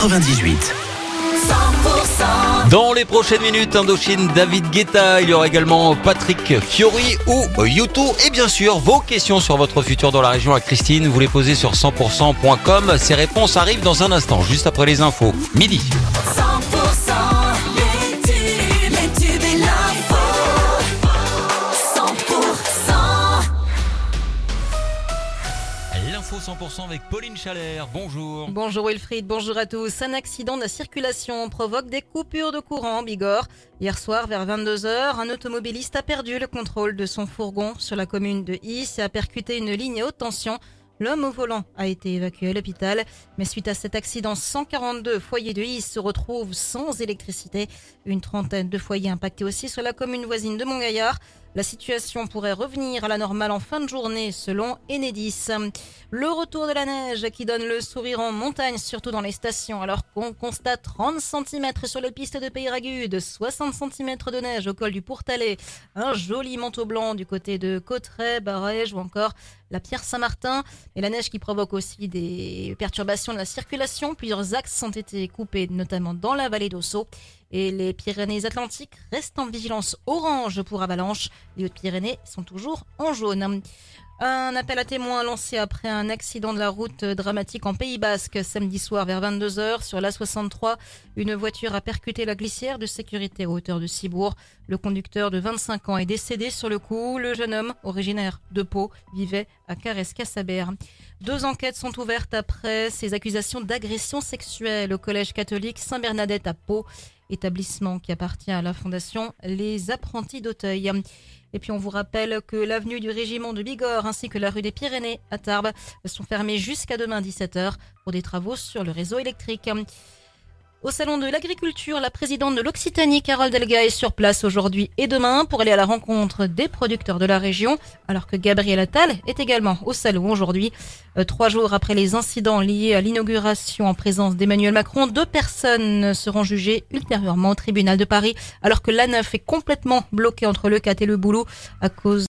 98. Dans les prochaines minutes, Indochine, David Guetta, il y aura également Patrick Fiori ou Yuto. Et bien sûr, vos questions sur votre futur dans la région à Christine, vous les posez sur 100%.com. Ces réponses arrivent dans un instant, juste après les infos. Midi. L'info 100% avec Pauline Chalère. Bonjour. Bonjour Wilfried, bonjour à tous. Un accident de la circulation provoque des coupures de courant en Bigorre. Hier soir, vers 22h, un automobiliste a perdu le contrôle de son fourgon sur la commune de Is et a percuté une ligne à haute tension. L'homme au volant a été évacué à l'hôpital, mais suite à cet accident, 142 foyers de Is se retrouvent sans électricité. Une trentaine de foyers impactés aussi sur la commune voisine de Montgaillard. La situation pourrait revenir à la normale en fin de journée, selon Enedis. Le retour de la neige qui donne le sourire en montagne, surtout dans les stations, alors qu'on constate 30 cm sur les pistes de Peyragude, 60 cm de neige au col du Pourtalais, un joli manteau blanc du côté de Cotteret, Barège ou encore la Pierre Saint-Martin. Et la neige qui provoque aussi des perturbations de la circulation. Plusieurs axes ont été coupés, notamment dans la vallée d'Ossau. Et les Pyrénées-Atlantiques restent en vigilance orange pour avalanche. Les Hautes-Pyrénées sont toujours en jaune. Un appel à témoins lancé après un accident de la route dramatique en Pays Basque samedi soir vers 22h sur l'A63. Une voiture a percuté la glissière de sécurité à hauteur de Cibourg. Le conducteur de 25 ans est décédé sur le coup. Le jeune homme, originaire de Pau, vivait à Carès-Cassabert. Deux enquêtes sont ouvertes après ces accusations d'agression sexuelle au collège catholique Saint-Bernadette à Pau, établissement qui appartient à la fondation Les Apprentis d'Auteuil. Et puis on vous rappelle que l'avenue du régiment de Bigorre ainsi que la rue des Pyrénées à Tarbes sont fermées jusqu'à demain 17h pour des travaux sur le réseau électrique. Au salon de l'agriculture, la présidente de l'Occitanie, Carole Delga, est sur place aujourd'hui et demain pour aller à la rencontre des producteurs de la région, alors que Gabriel Attal est également au salon aujourd'hui. Euh, trois jours après les incidents liés à l'inauguration en présence d'Emmanuel Macron, deux personnes seront jugées ultérieurement au tribunal de Paris, alors que l'A9 est complètement bloqué entre le 4 et le Boulot à cause